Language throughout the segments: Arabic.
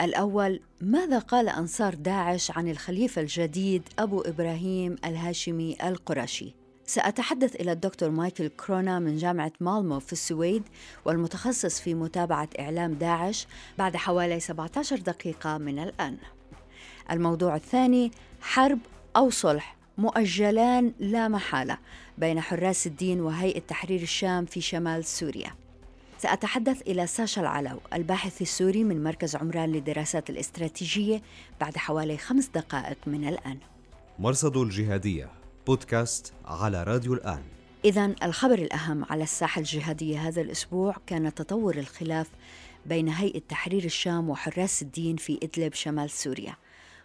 الأول ماذا قال أنصار داعش عن الخليفة الجديد أبو إبراهيم الهاشمي القرشي؟ سأتحدث إلى الدكتور مايكل كرونا من جامعة مالمو في السويد والمتخصص في متابعة إعلام داعش بعد حوالي 17 دقيقة من الآن. الموضوع الثاني حرب أو صلح مؤجلان لا محالة بين حراس الدين وهيئة تحرير الشام في شمال سوريا. سأتحدث إلى ساشا العلو الباحث السوري من مركز عمران للدراسات الاستراتيجية بعد حوالي خمس دقائق من الآن. مرصد الجهادية بودكاست على راديو الآن. إذا الخبر الأهم على الساحة الجهادية هذا الأسبوع كان تطور الخلاف بين هيئة تحرير الشام وحراس الدين في إدلب شمال سوريا.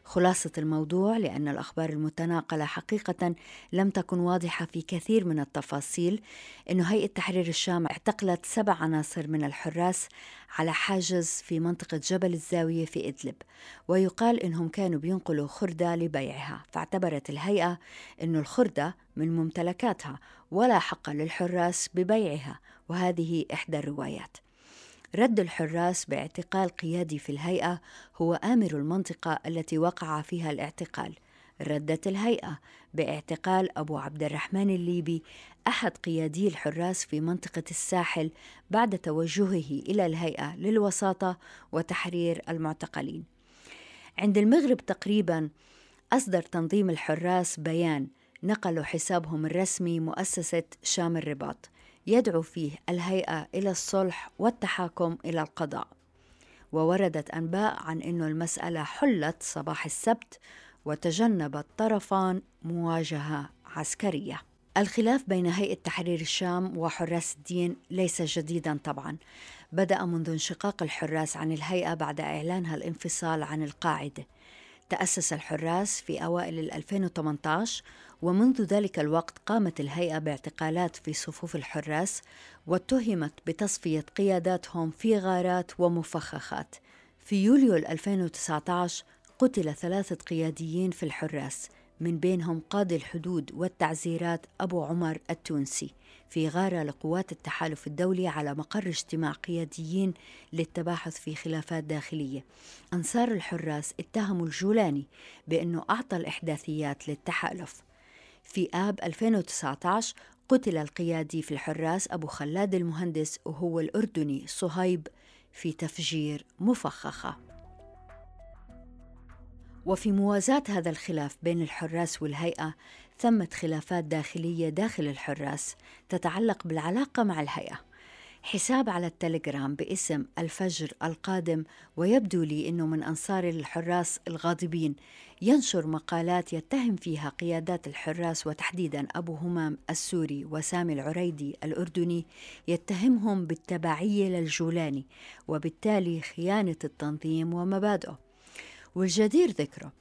خلاصة الموضوع لأن الأخبار المتناقلة حقيقة لم تكن واضحة في كثير من التفاصيل. أن هيئة تحرير الشام اعتقلت سبع عناصر من الحراس على حاجز في منطقة جبل الزاوية في إدلب ويقال إنهم كانوا بينقلوا خردة لبيعها. فاعتبرت الهيئة أن الخردة من ممتلكاتها ولا حق للحراس ببيعها. وهذه إحدى الروايات. رد الحراس باعتقال قيادي في الهيئة هو آمر المنطقة التي وقع فيها الاعتقال ردت الهيئة باعتقال أبو عبد الرحمن الليبي أحد قيادي الحراس في منطقة الساحل بعد توجهه إلى الهيئة للوساطة وتحرير المعتقلين. عند المغرب تقريبا أصدر تنظيم الحراس بيان نقلوا حسابهم الرسمي مؤسسة شام الرباط يدعو فيه الهيئة إلى الصلح والتحاكم إلى القضاء. ووردت أنباء عن أن المسألة حلت صباح السبت وتجنب الطرفان مواجهة عسكرية. الخلاف بين هيئة تحرير الشام وحراس الدين ليس جديدا طبعا. بدأ منذ انشقاق الحراس عن الهيئة بعد إعلانها الانفصال عن القاعدة. تأسس الحراس في أوائل 2018 ومنذ ذلك الوقت قامت الهيئة باعتقالات في صفوف الحراس واتهمت بتصفية قياداتهم في غارات ومفخخات. في يوليو 2019 قتل ثلاثة قياديين في الحراس من بينهم قاضي الحدود والتعزيرات أبو عمر التونسي في غارة لقوات التحالف الدولي على مقر اجتماع قياديين للتباحث في خلافات داخلية. أنصار الحراس اتهموا الجولاني بأنه أعطى الإحداثيات للتحالف. في آب 2019 قتل القيادي في الحراس أبو خلاد المهندس وهو الأردني صهيب في تفجير مفخخة. وفي موازاة هذا الخلاف بين الحراس والهيئة ثمت خلافات داخلية داخل الحراس تتعلق بالعلاقة مع الهيئة. حساب على التليجرام باسم الفجر القادم ويبدو لي إنه من أنصار الحراس الغاضبين. ينشر مقالات يتهم فيها قيادات الحراس وتحديدا أبو همام السوري وسامي العريدي الأردني يتهمهم بالتبعية للجولاني وبالتالي خيانة التنظيم ومبادئه. والجدير ذكره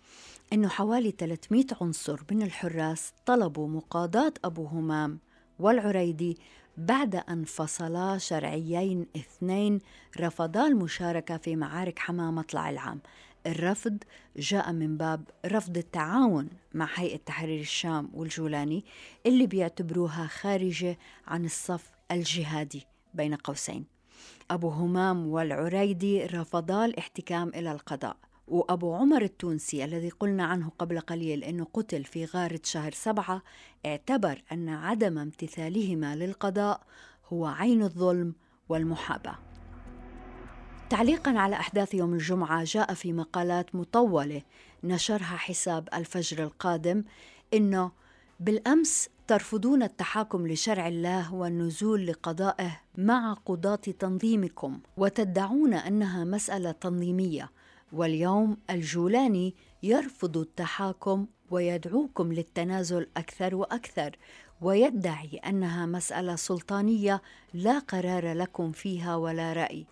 أنه حوالي 300 عنصر من الحراس طلبوا مقاضاة أبو همام والعريدي بعد أن فصلا شرعيين اثنين رفضا المشاركة في معارك حما مطلع العام. الرفض جاء من باب رفض التعاون مع هيئة تحرير الشام والجولاني اللي بيعتبروها خارجة عن الصف الجهادي بين قوسين. أبو همام والعريدي رفضا الاحتكام إلى القضاء. وأبو عمر التونسي الذي قلنا عنه قبل قليل أنه قتل في غارة شهر سبعة اعتبر أن عدم امتثالهما للقضاء هو عين الظلم والمحاباة. تعليقا على أحداث يوم الجمعة جاء في مقالات مطولة نشرها حساب الفجر القادم أنه بالأمس ترفضون التحاكم لشرع الله والنزول لقضائه مع قضاة تنظيمكم وتدعون أنها مسألة تنظيمية. واليوم الجولاني يرفض التحاكم ويدعوكم للتنازل أكثر وأكثر ويدعي أنها مسألة سلطانية لا قرار لكم فيها ولا رأي.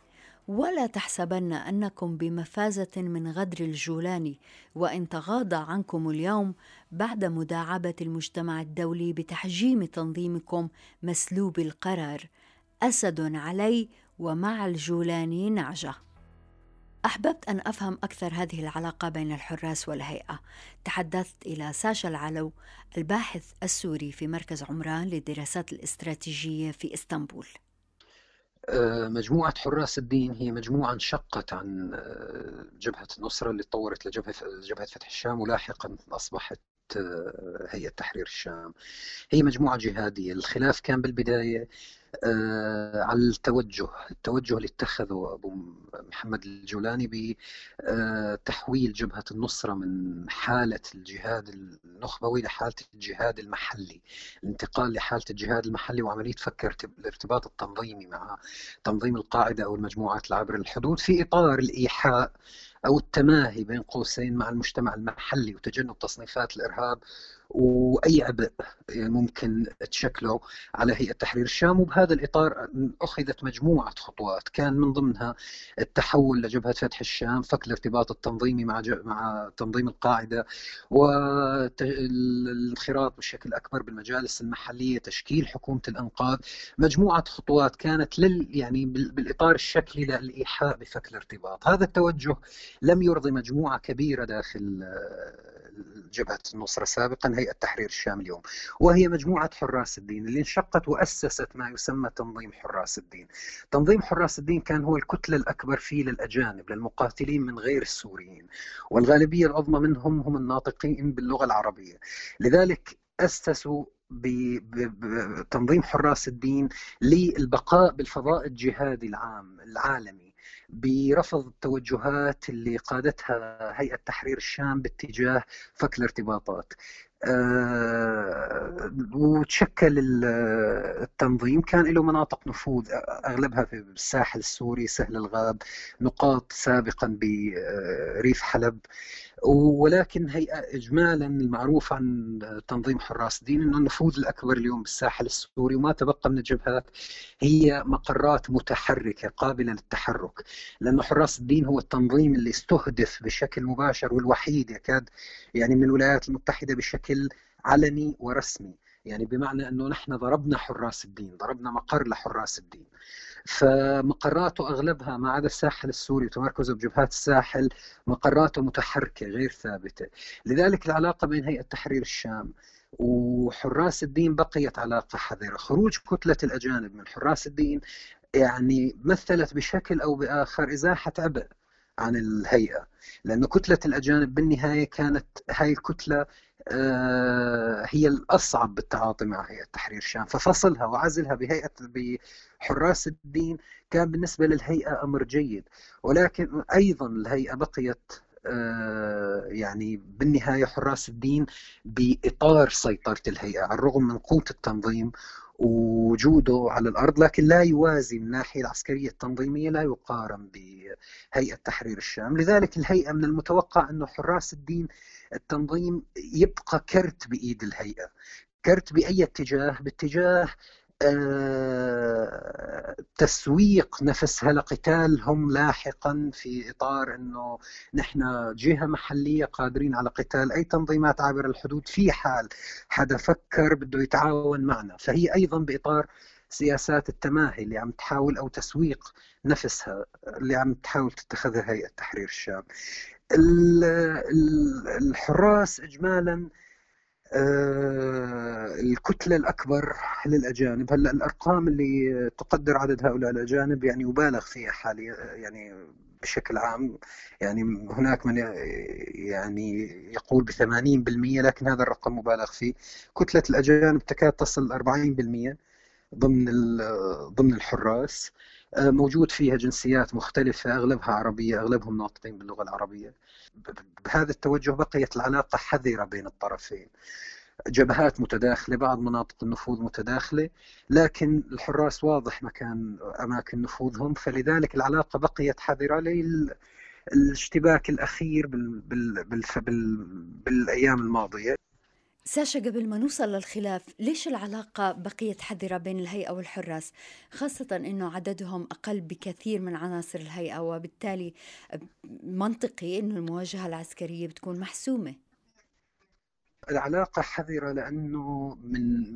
ولا تحسبن أنكم بمفازة من غدر الجولاني وإن تغاضى عنكم اليوم بعد مداعبة المجتمع الدولي بتحجيم تنظيمكم مسلوب القرار. أسد علي ومع الجولاني نعجة. أحببت أن أفهم أكثر هذه العلاقة بين الحراس والهيئة. تحدثت إلى ساشا العلو الباحث السوري في مركز عمران للدراسات الاستراتيجية في إسطنبول. آه، مجموعة حراس الدين هي مجموعة انشقت عن آه، جبهة النصرة اللي تطورت لجبهة جبهة فتح الشام ولاحقا أصبحت آه، هيئة تحرير الشام هي مجموعة جهادية. الخلاف كان بالبداية آه، على التوجه التوجه اللي اتخذه أبو محمد الجولاني بتحويل جبهة النصرة من حالة الجهاد النخبوي لحالة الجهاد المحلي الانتقال لحالة الجهاد المحلي وعملية فك الارتباط التنظيمي مع تنظيم القاعدة أو المجموعات العابرة الحدود في إطار الإيحاء أو التماهي بين قوسين مع المجتمع المحلي وتجنب تصنيفات الإرهاب وأي عبء ممكن تشكله على هيئة تحرير الشام وبهذا الإطار أخذت مجموعة خطوات. كان من ضمنها التحول لجبهة فتح الشام فك الارتباط التنظيمي مع مع تنظيم القاعدة والانخراط بشكل أكبر بالمجالس المحلية تشكيل حكومة الأنقاذ. مجموعة خطوات كانت لل يعني بالإطار الشكلي للإيحاء بفك الارتباط. هذا التوجه لم يرضي مجموعة كبيرة داخل جبهة النصرة سابقا هيئة تحرير الشام اليوم. وهي مجموعة حراس الدين اللي انشقت وأسست ما يسمى تنظيم حراس الدين. تنظيم حراس الدين كان هو الكتلة الأكبر فيه للأجانب للمقاتلين من غير السوريين. والغالبية العظمى منهم هم الناطقين باللغة العربية. لذلك أسسوا بتنظيم حراس الدين للبقاء بالفضاء الجهادي العام العالمي. برفض التوجهات اللي قادتها هيئة تحرير الشام باتجاه فك الارتباطات. أه وتشكل التنظيم. كان له مناطق نفوذ أغلبها في الساحل السوري سهل الغاب نقاط سابقا بريف حلب. ولكن هي اجمالا المعروف عن تنظيم حراس الدين إنه النفوذ الأكبر اليوم بالساحل السوري وما تبقى من الجبهات هي مقرات متحركة قابلة للتحرك لأنه حراس الدين هو التنظيم اللي استهدف بشكل مباشر والوحيد يكاد يعني من الولايات المتحدة بشكل علني ورسمي. يعني بمعنى أنه نحن ضربنا حراس الدين ضربنا مقر لحراس الدين. فمقراته أغلبها ما عدا الساحل السوري وتمركزه بجبهات الساحل مقراته متحركة غير ثابتة. لذلك العلاقة بين هيئة تحرير الشام وحراس الدين بقيت علاقة حذرة. خروج كتلة الأجانب من حراس الدين يعني مثلت بشكل أو بآخر إزاحة عبء عن الهيئة. لأنه كتلة الأجانب بالنهاية كانت هاي الكتلة هي الأصعب بالتعاطي مع هيئة تحرير الشام ففصلها وعزلها بهيئة بحراس الدين كان بالنسبة للهيئة أمر جيد. ولكن أيضا الهيئة بقيت آه، يعني بالنهاية حراس الدين بإطار سيطرة الهيئة على الرغم من قوة التنظيم وجوده على الأرض لكن لا يوازي الناحيه العسكرية التنظيمية لا يقارن بهيئة تحرير الشام، لذلك الهيئة من المتوقع انه حراس الدين التنظيم يبقى كرت بإيد الهيئة، كرت بأي اتجاه؟ باتجاه آه، تسويق نفسها لقتالهم لاحقا في إطار إنه نحن جهة محلية قادرين على قتال أي تنظيمات عابره الحدود في حال حدا فكر بده يتعاون معنا فهي أيضا بإطار سياسات التماهي اللي عم تحاول أو تسويق نفسها اللي عم تحاول تتخذها هيئة تحرير الشام الحراس اجمالا آه، الكتلة الأكبر للأجانب. هلأ الأرقام اللي تقدر عدد هؤلاء الأجانب يعني يبالغ فيها حاليا يعني بشكل عام. يعني هناك من يعني يقول ب 80% لكن هذا الرقم مبالغ فيه. كتلة الأجانب تكاد تصل 40% ضمن ضمن الحراس. موجود فيها جنسيات مختلفة أغلبها عربية أغلبهم ناطقين باللغة العربية. بهذا التوجه بقيت العلاقة حذرة بين الطرفين. جبهات متداخلة بعض مناطق النفوذ متداخلة لكن الحراس واضح مكان أماكن نفوذهم فلذلك العلاقة بقيت حذرة للاشتباك الأخير بال بال بال بال بالأيام الماضية. ساشا قبل ما نوصل للخلاف ليش العلاقة بقيت حذرة بين الهيئة والحراس؟ خاصة أنه عددهم أقل بكثير من عناصر الهيئة وبالتالي منطقي أنه المواجهة العسكرية بتكون محسومة. العلاقة حذرة لأنه من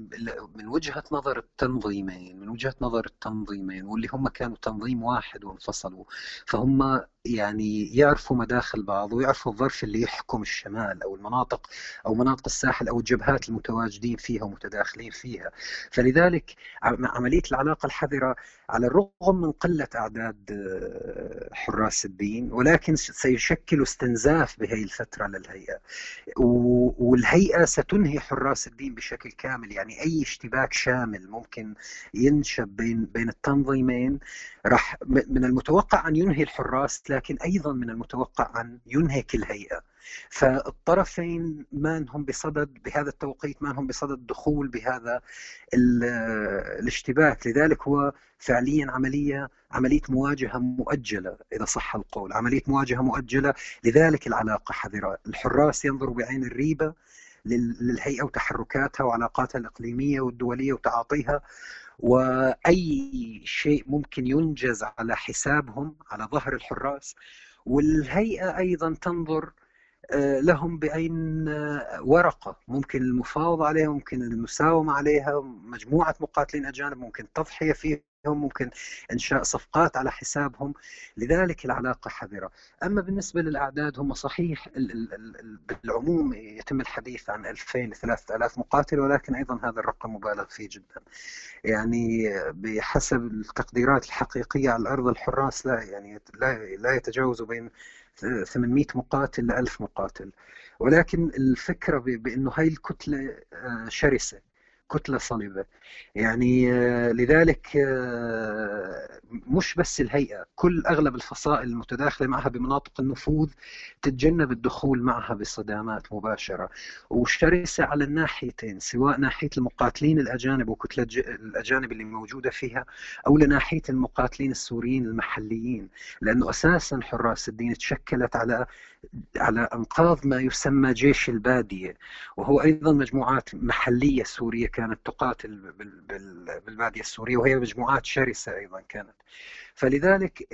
من وجهة نظر التنظيمين من وجهة نظر التنظيمين واللي هم كانوا تنظيم واحد وانفصلوا فهم يعني يعرفوا مداخل بعض ويعرفوا الظرف اللي يحكم الشمال أو المناطق أو مناطق الساحل أو الجبهات المتواجدين فيها ومتداخلين فيها. فلذلك عملية العلاقة الحذرة على الرغم من قلة أعداد آه، حراس الدين ولكن سيشكل استنزاف بهي الفترة للهيئة. والهيئة ستنهي حراس الدين بشكل كامل. يعني أي اشتباك شامل ممكن ينشب بين بين التنظيمين. راح من المتوقع أن ينهي الحراس لكن أيضا من المتوقع أن ينهك الهيئه فالطرفين ما هم بصدد بهذا التوقيت ما هم بصدد الدخول بهذا الاشتباك. لذلك هو فعليا عملية عملية مواجهة مؤجلة إذا صح القول. عملية مواجهة مؤجلة. لذلك العلاقة حذرة. الحراس ينظروا بعين الريبة للهيئة وتحركاتها وعلاقاتها الإقليمية والدولية وتعاطيها وأي شيء ممكن ينجز على حسابهم على ظهر الحراس. والهيئة أيضا تنظر آه، لهم بعين آه، ورقة ممكن المفاوضة عليها ممكن المساومة عليها مجموعة مقاتلين أجانب ممكن تضحية فيهم ممكن إنشاء صفقات على حسابهم لذلك العلاقة حذرة. أما بالنسبة للأعداد هم صحيح بالعموم يتم الحديث عن 2000 ل 3000 مقاتل ولكن أيضا هذا الرقم مبالغ فيه جدا. يعني بحسب التقديرات الحقيقية على الأرض الحراس لا يعني لا لا يتجاوز بين 800 مقاتل ل 1000 مقاتل. ولكن الفكرة بأنه هاي الكتلة آه، شرسة كتلة صلبة يعني آه، لذلك آه، مش بس الهيئة كل أغلب الفصائل المتداخلة معها بمناطق النفوذ تتجنب الدخول معها بصدامات مباشرة. وشرسة على الناحيتين سواء ناحية المقاتلين الأجانب وكتلة الأجانب اللي موجودة فيها أو لناحية المقاتلين السوريين المحليين. لأنه أساسا حراس الدين تشكلت على على أنقاض ما يسمى جيش البادية. وهو أيضا مجموعات محلية سورية كانت تقاتل بالبادية السورية وهي مجموعات شرسة أيضا كانت. فلذلك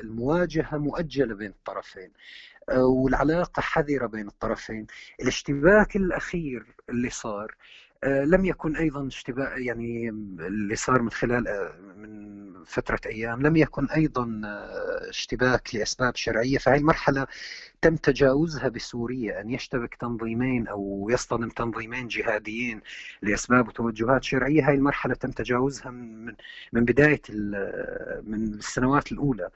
المواجهة مؤجلة بين الطرفين آه، والعلاقة حذرة بين الطرفين. الاشتباك الأخير اللي صار لم يكن أيضا اشتباك يعني اللي صار من خلال آه، من فترة أيام لم يكن أيضا آه، اشتباك لأسباب شرعية. فهي المرحلة تم تجاوزها بسوريا أن يشتبك تنظيمين أو يصطدم تنظيمين جهاديين لأسباب وتوجهات شرعية. هاي المرحلة تم تجاوزها من من بداية من السنوات الأولى.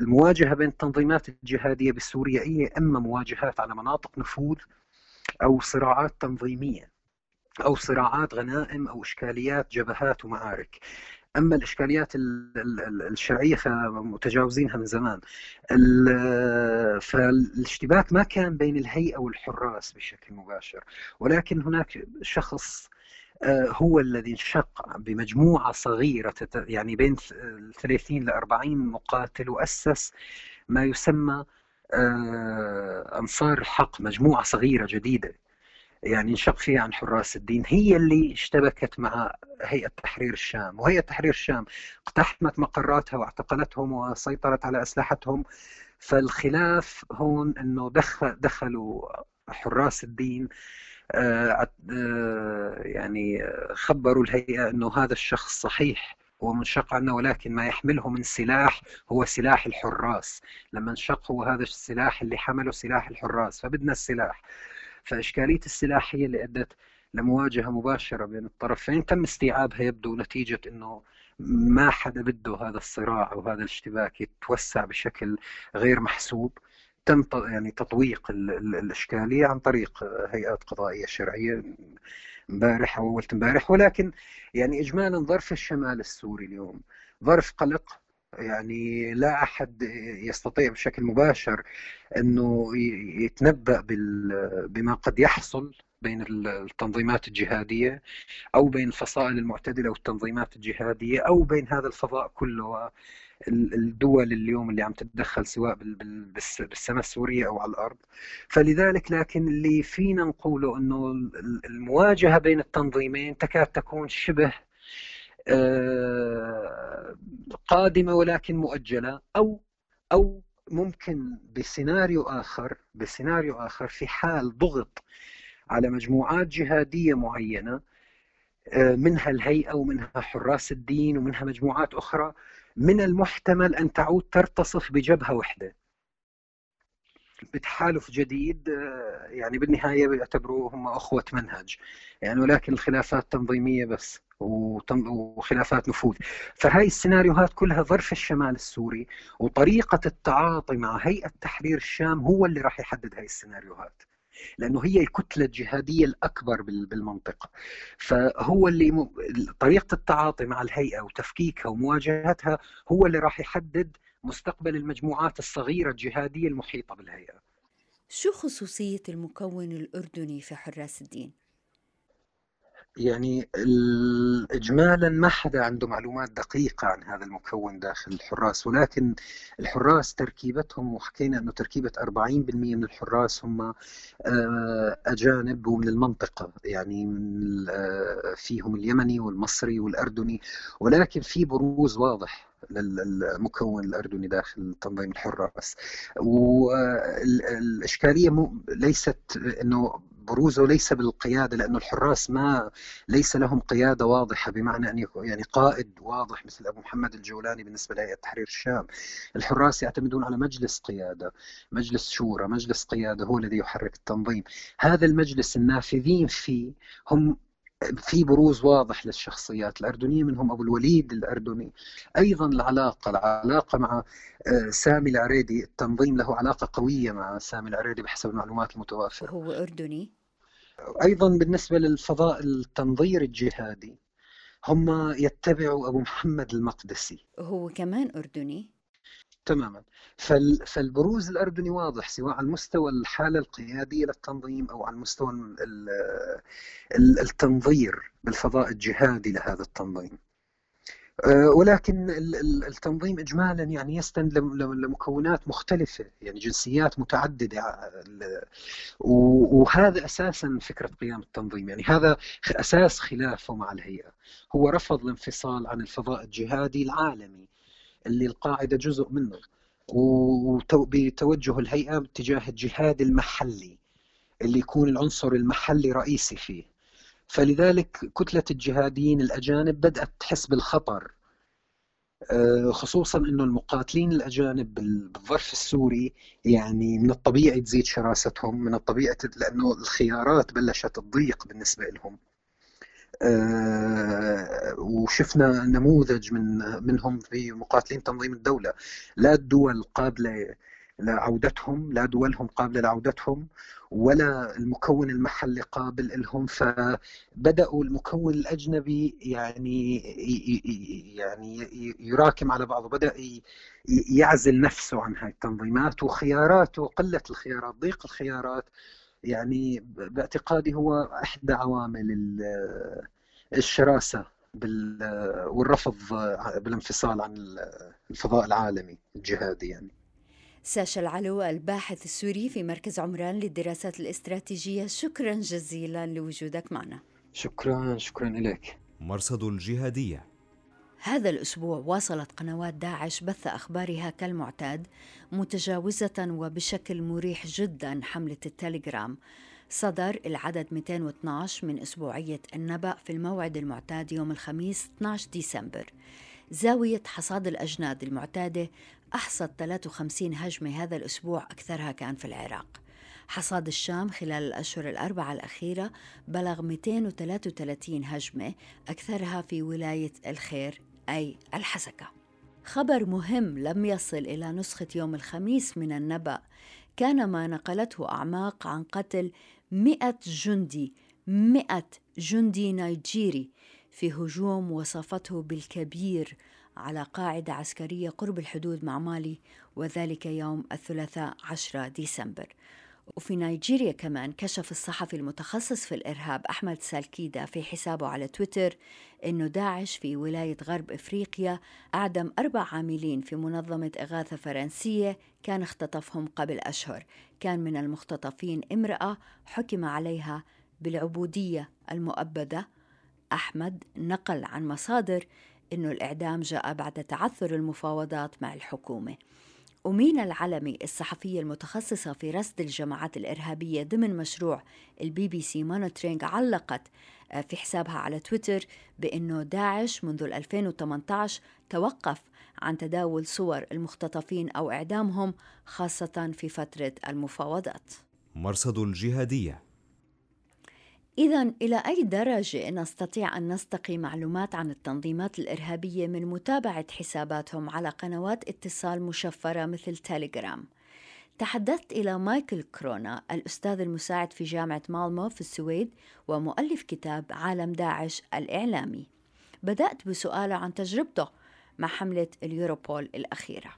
المواجهة بين التنظيمات الجهادية بالسورية إما مواجهات على مناطق نفوذ أو صراعات تنظيمية. أو صراعات غنائم أو إشكاليات جبهات ومعارك. أما الإشكاليات الشرعيه فمتجاوزينها من زمان. فالاشتباك ما كان بين الهيئة والحراس بشكل مباشر. ولكن هناك شخص آه، هو الذي انشق بمجموعة صغيرة يعني بين 30 ل 40 مقاتل وأسس ما يسمى آه، أنصار الحق مجموعة صغيرة جديدة. يعني انشق فيها عن حراس الدين هي اللي اشتبكت مع هيئة تحرير الشام. وهيئة تحرير الشام اقتحمت مقراتها واعتقلتهم وسيطرت على أسلحتهم. فالخلاف هون أنه دخل دخلوا حراس الدين آه، آه، يعني خبروا الهيئة أنه هذا الشخص صحيح هو منشق عنا ولكن ما يحمله من سلاح هو سلاح الحراس. لما انشق هو هذا السلاح اللي حمله سلاح الحراس فبدنا السلاح. فإشكالية السلاح هي اللي أدت لمواجهة مباشرة بين الطرفين تم استيعابها يبدو نتيجة أنه ما حدا بده هذا الصراع أو هذا الاشتباك يتوسع بشكل غير محسوب. تم يعني تطويق الإشكالية عن طريق هيئات قضائية شرعية امبارح أو أول امبارح. ولكن يعني إجمالا ظرف الشمال السوري اليوم ظرف قلق يعني لا أحد يستطيع بشكل مباشر أنه يتنبأ بما قد يحصل بين التنظيمات الجهادية أو بين الفصائل المعتدلة والتنظيمات الجهادية أو بين هذا الفضاء كله الدول اليوم اللي عم تتدخل سواء بالسماء السورية أو على الأرض. فلذلك لكن اللي فينا نقوله أنه المواجهة بين التنظيمين تكاد تكون شبه آه، قادمة ولكن مؤجلة أو أو ممكن بسيناريو آخر بسيناريو آخر في حال ضغط على مجموعات جهادية معينة آه، منها الهيئة ومنها حراس الدين ومنها مجموعات أخرى من المحتمل أن تعود ترتصف بجبهة واحدة. بتحالف جديد آه، يعني بالنهاية بيعتبروه هم أخوة منهج. يعني ولكن الخلافات تنظيمية بس وخلافات نفوذ. فهاي السيناريوهات كلها ظرف الشمال السوري وطريقة التعاطي مع هيئة تحرير الشام هو اللي راح يحدد هاي السيناريوهات. لأنه هي الكتلة الجهادية الأكبر بالمنطقة. فهو اللي طريقة التعاطي مع الهيئة وتفكيكها ومواجهتها هو اللي راح يحدد مستقبل المجموعات الصغيرة الجهادية المحيطة بالهيئة. شو خصوصية المكون الأردني في حراس الدين؟ يعني اجمالا ما حدا عنده معلومات دقيقة عن هذا المكون داخل الحراس ولكن الحراس تركيبتهم وحكينا إنه تركيبة 40% من الحراس هم آه، أجانب ومن المنطقة يعني من آه، فيهم اليمني والمصري والأردني ولكن في بروز واضح للمكون الأردني داخل تنظيم الحراس. والاشكاليه ليست إنه بروزه ليس بالقيادة لأنه الحراس ما ليس لهم قيادة واضحة بمعنى أن يعني قائد واضح مثل أبو محمد الجولاني بالنسبة لهيئه تحرير الشام. الحراس يعتمدون على مجلس قيادة مجلس شورى مجلس قيادة هو الذي يحرك التنظيم. هذا المجلس النافذين فيه هم في بروز واضح للشخصيات الأردنية منهم أبو الوليد الأردني. أيضا العلاقة العلاقة مع آه، سامي العريدي التنظيم له علاقة قوية مع سامي العريدي بحسب المعلومات المتوافرة. هو أردني؟ أيضا بالنسبة للفضاء التنظير الجهادي هم يتبعوا أبو محمد المقدسي. هو كمان أردني؟ تماما. فالبروز الأردني واضح سواء على مستوى الحالة القيادية للتنظيم أو على مستوى التنظير بالفضاء الجهادي لهذا التنظيم. ولكن التنظيم اجمالا يعني يستند لمكونات مختلفة يعني جنسيات متعددة آه، وهذا أساسا فكرة قيام التنظيم. يعني هذا أساس خلافه مع الهيئة. هو رفض الانفصال عن الفضاء الجهادي العالمي اللي القاعدة جزء منه وبتوجه الهيئة باتجاه الجهاد المحلي اللي يكون العنصر المحلي رئيسي فيه. فلذلك كتلة الجهاديين الأجانب بدأت تحس بالخطر آه، خصوصا إنه المقاتلين الأجانب بالظرف السوري يعني من الطبيعي تزيد شراستهم من الطبيعي لأنه الخيارات بلشت تضيق بالنسبة لهم. آه، وشفنا نموذج من منهم في مقاتلين تنظيم الدولة. لا الدول قابلة لعودتهم لا دولهم قابلة لعودتهم ولا المكون المحلي قابل لهم. فبدأوا المكون الأجنبي يعني يعني يراكم على بعضه بدأ يعزل نفسه عن هاي التنظيمات وخياراته قله الخيارات ضيق الخيارات. يعني باعتقادي هو إحدى عوامل الشراسة والرفض بالانفصال عن الفضاء العالمي الجهادي يعني. ساشا العلو الباحث السوري في مركز عمران للدراسات الاستراتيجية. شكرا جزيلا لوجودك معنا. شكرا شكرا لك مرصد الجهادية. هذا الأسبوع واصلت قنوات داعش بث أخبارها كالمعتاد متجاوزة وبشكل مريح جدا حملة التليجرام. صدر العدد 212 من أسبوعية النبأ في الموعد المعتاد يوم الخميس 12 ديسمبر. زاوية حصاد الأجناد المعتادة أحصد 53 هجمة هذا الأسبوع أكثرها كان في العراق. حصاد الشام خلال الأشهر الأربعة الأخيرة بلغ 233 هجمة أكثرها في ولاية الخير أي الحسكة. خبر مهم لم يصل إلى نسخة يوم الخميس من النبأ. كان ما نقلته أعماق عن قتل مئة جندي مئة جندي نيجيري في هجوم وصفته بالكبير على قاعدة عسكرية قرب الحدود مع مالي وذلك يوم الثلاثاء 10 ديسمبر. وفي نيجيريا كمان كشف الصحفي المتخصص في الإرهاب أحمد سالكيدا في حسابه على تويتر أنه داعش في ولاية غرب إفريقيا أعدم أربع عاملين في منظمة إغاثة فرنسية كان اختطفهم قبل أشهر. كان من المختطفين امرأة حكم عليها بالعبودية المؤبدة. أحمد نقل عن مصادر أنه الإعدام جاء بعد تعثر المفاوضات مع الحكومة. ومينا العلمي الصحفية المتخصصة في رصد الجماعات الإرهابية ضمن مشروع ال BBC Monitoring علقت آه، في حسابها على تويتر بأنه داعش منذ 2018 توقف عن تداول صور المختطفين أو إعدامهم خاصة في فترة المفاوضات. مرصد الجهادية إذا إلى أي درجة نستطيع أن نستقي معلومات عن التنظيمات الإرهابية من متابعة حساباتهم على قنوات اتصال مشفرة مثل تيليجرام؟ تحدثت إلى مايكل كرونا الأستاذ المساعد في جامعة مالمو في السويد ومؤلف كتاب عالم داعش الإعلامي بدأت بسؤاله عن تجربته مع حملة اليوروبول الأخيرة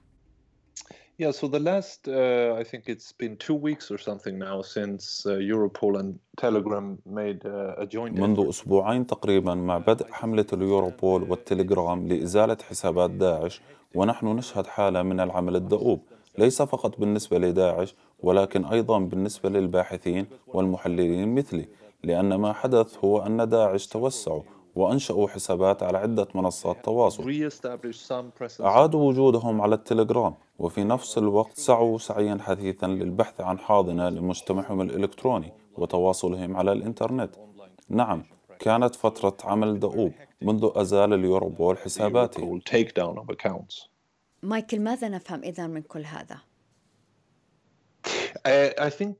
Yeah, so the last, uh, I think it's been two weeks or something now since uh, Europol and Telegram made uh, a joint. منذ أسبوعين تقريبا مع بدء حملة اليوروبول والتليجرام لإزالة حسابات داعش ونحن نشهد حالة من العمل الدؤوب. ليس فقط بالنسبة لداعش ولكن أيضا بالنسبة للباحثين والمحللين مثلي لأن ما حدث هو أن داعش توسعوا وأنشأوا حسابات على عدة منصات تواصل. أعادوا وجودهم على التليجرام. وفي نفس الوقت سعوا سعيا حثيثا للبحث عن حاضنة لمجتمعهم الإلكتروني وتواصلهم على الإنترنت. نعم كانت فترة عمل دؤوب منذ أزال اليوروبول حساباته مايكل ماذا نفهم إذا من كل هذا؟ I think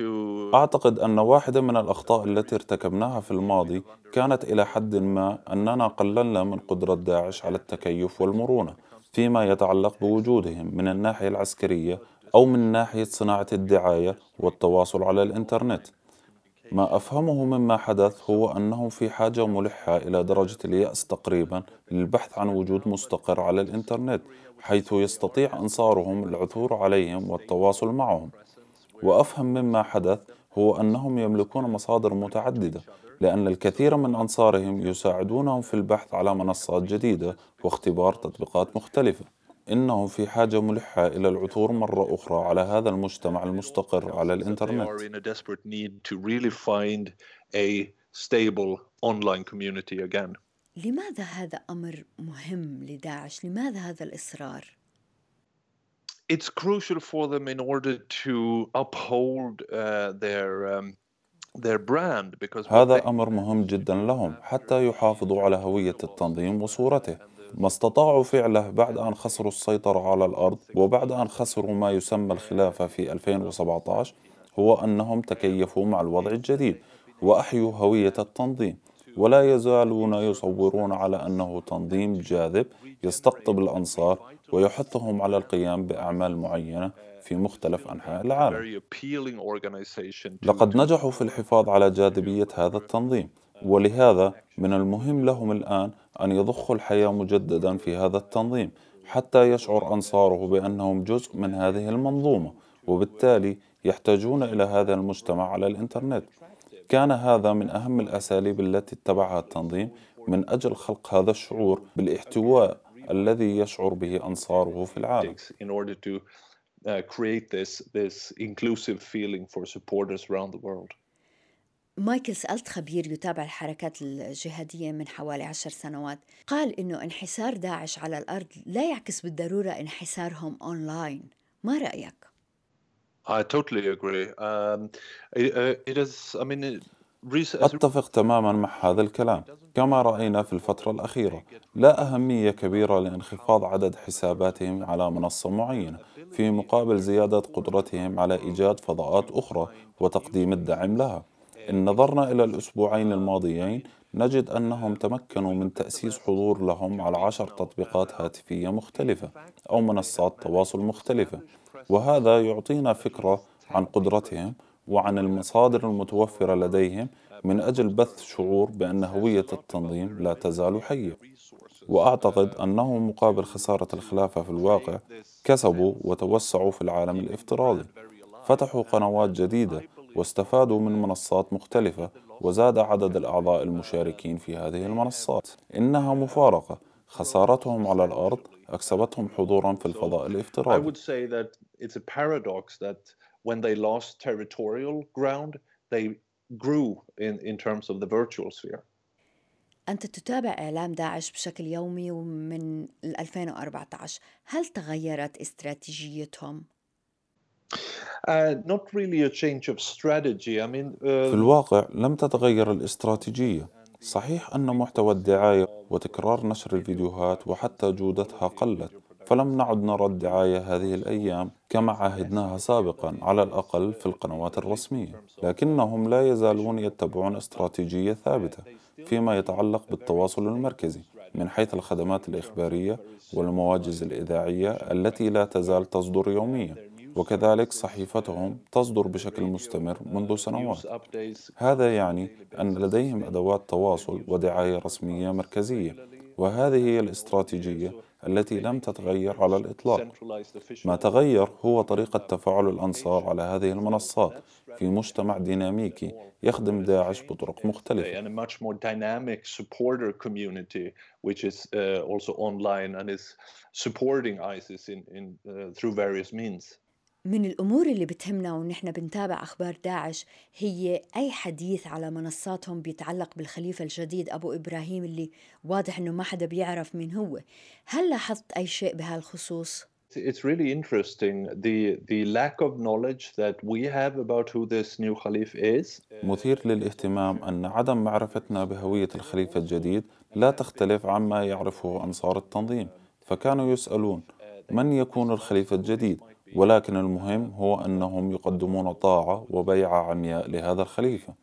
uh, أعتقد أن واحدة من الأخطاء التي ارتكبناها في الماضي كانت إلى حد ما أننا قللنا من قدرة داعش على التكيف والمرونة فيما يتعلق بوجودهم من الناحية العسكرية أو من ناحية صناعة الدعاية والتواصل على الإنترنت. ما أفهمه مما حدث هو أنهم في حاجة ملحة إلى درجة اليأس تقريبا للبحث عن وجود مستقر على الإنترنت حيث يستطيع أنصارهم العثور عليهم والتواصل معهم. وأفهم مما حدث هو أنهم يملكون مصادر متعددة لأن الكثير من أنصارهم يساعدونهم في البحث على منصات جديدة واختبار تطبيقات مختلفة. إنهم في حاجة ملحة إلى العثور مرة أخرى على هذا المجتمع المستقر على الإنترنت. لماذا هذا أمر مهم لداعش؟ لماذا هذا الإصرار؟ It's crucial for them in order to uphold uh, their um, their brand because هذا أمر مهم جدا لهم حتى يحافظوا على هوية التنظيم وصورته ما استطاعوا فعله بعد أن خسروا السيطرة على الأرض وبعد أن خسروا ما يسمى الخلافة في 2017 هو أنهم تكيفوا مع الوضع الجديد وأحيوا هوية التنظيم. ولا يزالون يصورون على أنه تنظيم جاذب يستقطب الأنصار ويحثهم على القيام بأعمال معينة في مختلف أنحاء العالم. لقد نجحوا في الحفاظ على جاذبية هذا التنظيم. ولهذا من المهم لهم الآن أن يضخوا الحياة مجددا في هذا التنظيم حتى يشعر أنصاره بأنهم جزء من هذه المنظومة وبالتالي يحتاجون إلى هذا المجتمع على الإنترنت كان هذا من أهم الأساليب التي اتبعها التنظيم من أجل خلق هذا الشعور بالاحتواء الذي يشعر به أنصاره في العالم. Uh, create this, this inclusive feeling for supporters around the world. مايكل سألت خبير يتابع الحركات الجهادية من حوالي عشر سنوات قال إنه انحسار داعش على الأرض لا يعكس بالضرورة انحسارهم أونلاين ما رأيك؟ I totally agree. Um, it, uh, it is, I mean, أتفق تماما مع هذا الكلام كما رأينا في الفترة الأخيرة لا أهمية كبيرة لانخفاض عدد حساباتهم على منصة معينة في مقابل زيادة قدرتهم على إيجاد فضاءات أخرى وتقديم الدعم لها إن نظرنا إلى الأسبوعين الماضيين نجد أنهم تمكنوا من تأسيس حضور لهم على عشر تطبيقات هاتفية مختلفة أو منصات تواصل مختلفة. وهذا يعطينا فكرة عن قدرتهم وعن المصادر المتوفرة لديهم من أجل بث شعور بأن هوية التنظيم لا تزال حية. وأعتقد أنهم مقابل خسارة الخلافة في الواقع كسبوا وتوسعوا في العالم الافتراضي. فتحوا قنوات جديدة واستفادوا من منصات مختلفة وزاد عدد الأعضاء المشاركين في هذه المنصات إنها مفارقة خسارتهم على الأرض أكسبتهم حضورا في الفضاء الافتراضي when they lost territorial ground, they grew in, in terms of the virtual sphere. أنت تتابع إعلام داعش بشكل يومي من 2014 هل تغيرت استراتيجيتهم؟ في الواقع لم تتغير الاستراتيجية. صحيح أن محتوى الدعاية وتكرار نشر الفيديوهات وحتى جودتها قلت فلم نعد نرى الدعاية هذه الأيام كما عهدناها سابقا على الأقل في القنوات الرسمية. لكنهم لا يزالون يتبعون استراتيجية ثابتة فيما يتعلق بالتواصل المركزي من حيث الخدمات الإخبارية والمواجز الإذاعية التي لا تزال تصدر يوميا. وكذلك صحيفتهم تصدر بشكل مستمر منذ سنوات. هذا يعني أن لديهم أدوات تواصل ودعاية رسمية مركزية وهذه هي الاستراتيجية التي لم تتغير على الإطلاق. ما تغير هو طريقة تفاعل الأنصار على هذه المنصات في مجتمع ديناميكي يخدم داعش بطرق مختلفة. من الأمور اللي بتهمنا ونحن بنتابع أخبار داعش هي أي حديث على منصاتهم بيتعلق بالخليفة الجديد أبو إبراهيم اللي واضح أنه ما حدا بيعرف مين هو هل لاحظت أي شيء بهالخصوص؟ It's really interesting the the lack of knowledge that we have about who this new Khalif is. مثير للاهتمام أن عدم معرفتنا بهوية الخليفة الجديد لا تختلف عما يعرفه أنصار التنظيم فكانوا يسألون من يكون الخليفة الجديد ولكن المهم هو أنهم يقدمون طاعة وبيعة عمياء لهذا الخليفة.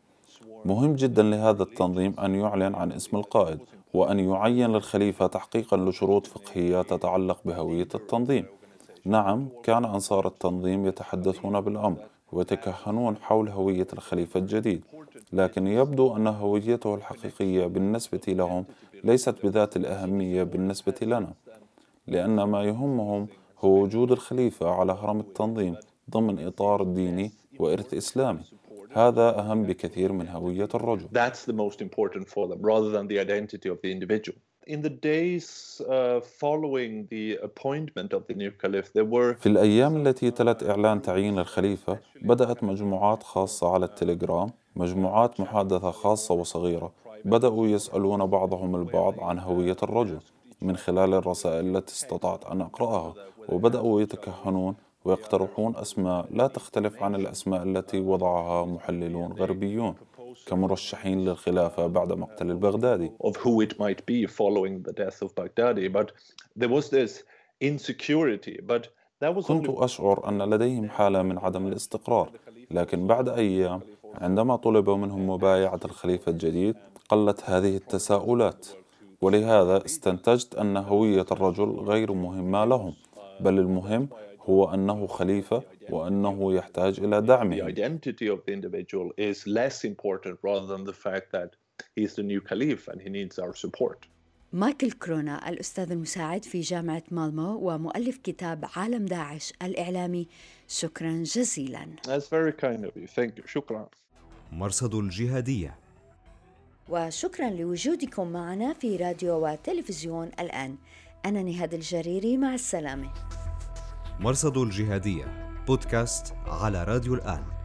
مهم جدا لهذا التنظيم أن يعلن عن اسم القائد وأن يعين للخليفة تحقيقا لشروط فقهية تتعلق بهوية التنظيم. نعم كان أنصار التنظيم يتحدثون بالأمر ويتكهنون حول هوية الخليفة الجديد لكن يبدو أن هويته الحقيقية بالنسبة لهم ليست بذات الأهمية بالنسبة لنا لأن ما يهمهم هو وجود الخليفة على هرم التنظيم ضمن إطار ديني وإرث إسلامي. هذا أهم بكثير من هوية الرجل. That's the most important for them rather than the identity of the individual. In the days uh, following the appointment of the new caliph, there were في الأيام التي تلت إعلان تعيين الخليفة بدأت مجموعات خاصة على التليجرام مجموعات محادثة خاصة وصغيرة بدأوا يسألون بعضهم البعض عن هوية الرجل من خلال الرسائل التي استطعت أن أقرأها. وبدأوا يتكهنون ويقترحون أسماء لا تختلف عن الأسماء التي وضعها محللون غربيون كمرشحين للخلافة بعد مقتل البغدادي. Of who it might be following the death of Baghdadi but there was this insecurity but that was كنت أشعر أن لديهم حالة من عدم الاستقرار لكن بعد أيام عندما طلب منهم مبايعة الخليفة الجديد قلت هذه التساؤلات. ولهذا استنتجت أن هوية الرجل غير مهمة لهم. بل المهم هو أنه خليفة وأنه يحتاج إلى دعمه. The identity of the individual is less important rather than the fact that he's the new caliph and he needs our support. مايكل كرونا الأستاذ المساعد في جامعة مالمو ومؤلف كتاب عالم داعش الإعلامي شكرا جزيلا That's very kind of you. Thank you. شكرا. مرصد الجهادية وشكرا لوجودكم معنا في راديو وتلفزيون الآن أنا نهاد الجريري مع السلامة. مرصد الجهادية بودكاست على راديو الآن.